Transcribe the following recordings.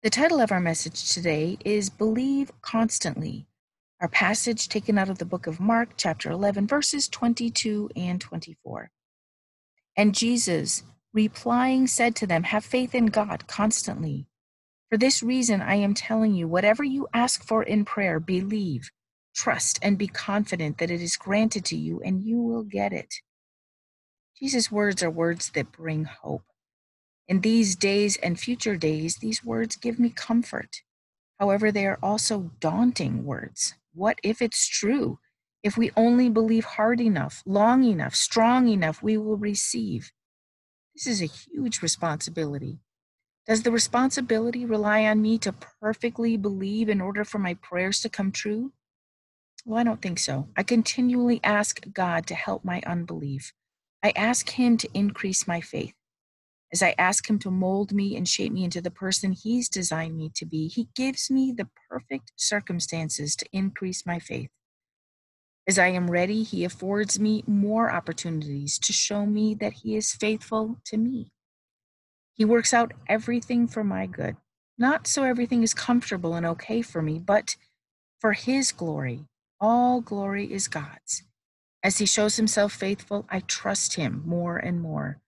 The title of our message today is Believe Constantly. Our passage taken out of the book of Mark, chapter 11, verses 22 and 24. And Jesus, replying, said to them, Have faith in God constantly. For this reason, I am telling you, whatever you ask for in prayer, believe, trust, and be confident that it is granted to you, and you will get it. Jesus' words are words that bring hope. In these days and future days, these words give me comfort. However, they are also daunting words. What if it's true? If we only believe hard enough, long enough, strong enough, we will receive. This is a huge responsibility. Does the responsibility rely on me to perfectly believe in order for my prayers to come true? Well, I don't think so. I continually ask God to help my unbelief. I ask Him to increase my faith. As I ask Him to mold me and shape me into the person He's designed me to be, He gives me the perfect circumstances to increase my faith. As I am ready, He affords me more opportunities to show me that He is faithful to me. He works out everything for my good, not so everything is comfortable and okay for me, but for His glory. All glory is God's. As He shows Himself faithful, I trust Him more and more.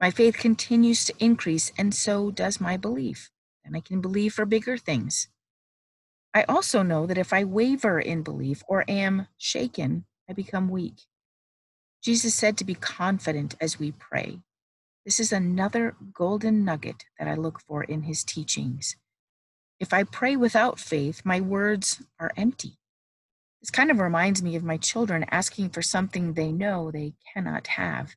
My faith continues to increase, and so does my belief. And I can believe for bigger things. I also know that if I waver in belief or am shaken, I become weak. Jesus said to be confident as we pray. This is another golden nugget that I look for in his teachings. If I pray without faith, my words are empty. This kind of reminds me of my children asking for something they know they cannot have.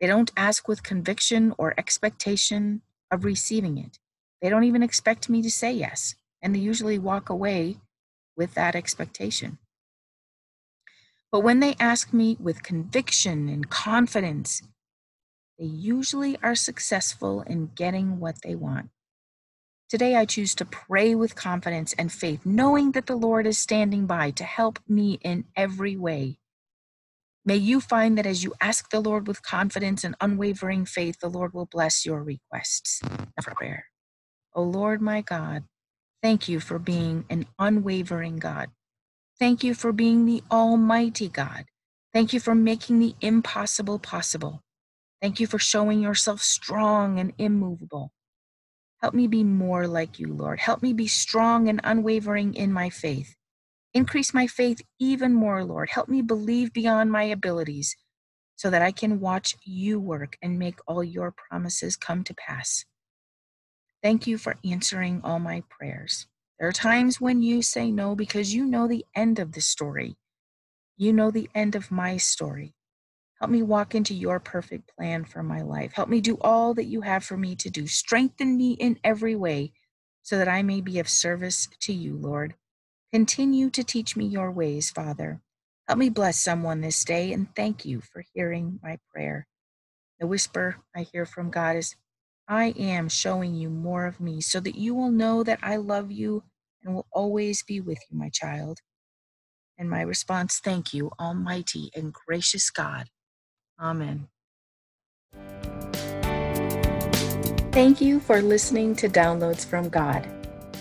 They don't ask with conviction or expectation of receiving it. They don't even expect me to say yes, and they usually walk away with that expectation. But when they ask me with conviction and confidence, they usually are successful in getting what they want. Today, I choose to pray with confidence and faith, knowing that the Lord is standing by to help me in every way. May you find that as you ask the Lord with confidence and unwavering faith, the Lord will bless your requests. For prayer. O Lord my God, thank you for being an unwavering God. Thank you for being the Almighty God. Thank you for making the impossible possible. Thank you for showing yourself strong and immovable. Help me be more like you, Lord. Help me be strong and unwavering in my faith. Increase my faith even more, Lord. Help me believe beyond my abilities so that I can watch you work and make all your promises come to pass. Thank you for answering all my prayers. There are times when you say no because you know the end of the story. You know the end of my story. Help me walk into your perfect plan for my life. Help me do all that you have for me to do. Strengthen me in every way so that I may be of service to you, Lord. Continue to teach me your ways, Father. Help me bless someone this day and thank you for hearing my prayer. The whisper I hear from God is, I am showing you more of me so that you will know that I love you and will always be with you, my child. And my response, thank you, Almighty and gracious God. Amen. Thank you for listening to Downloads from God.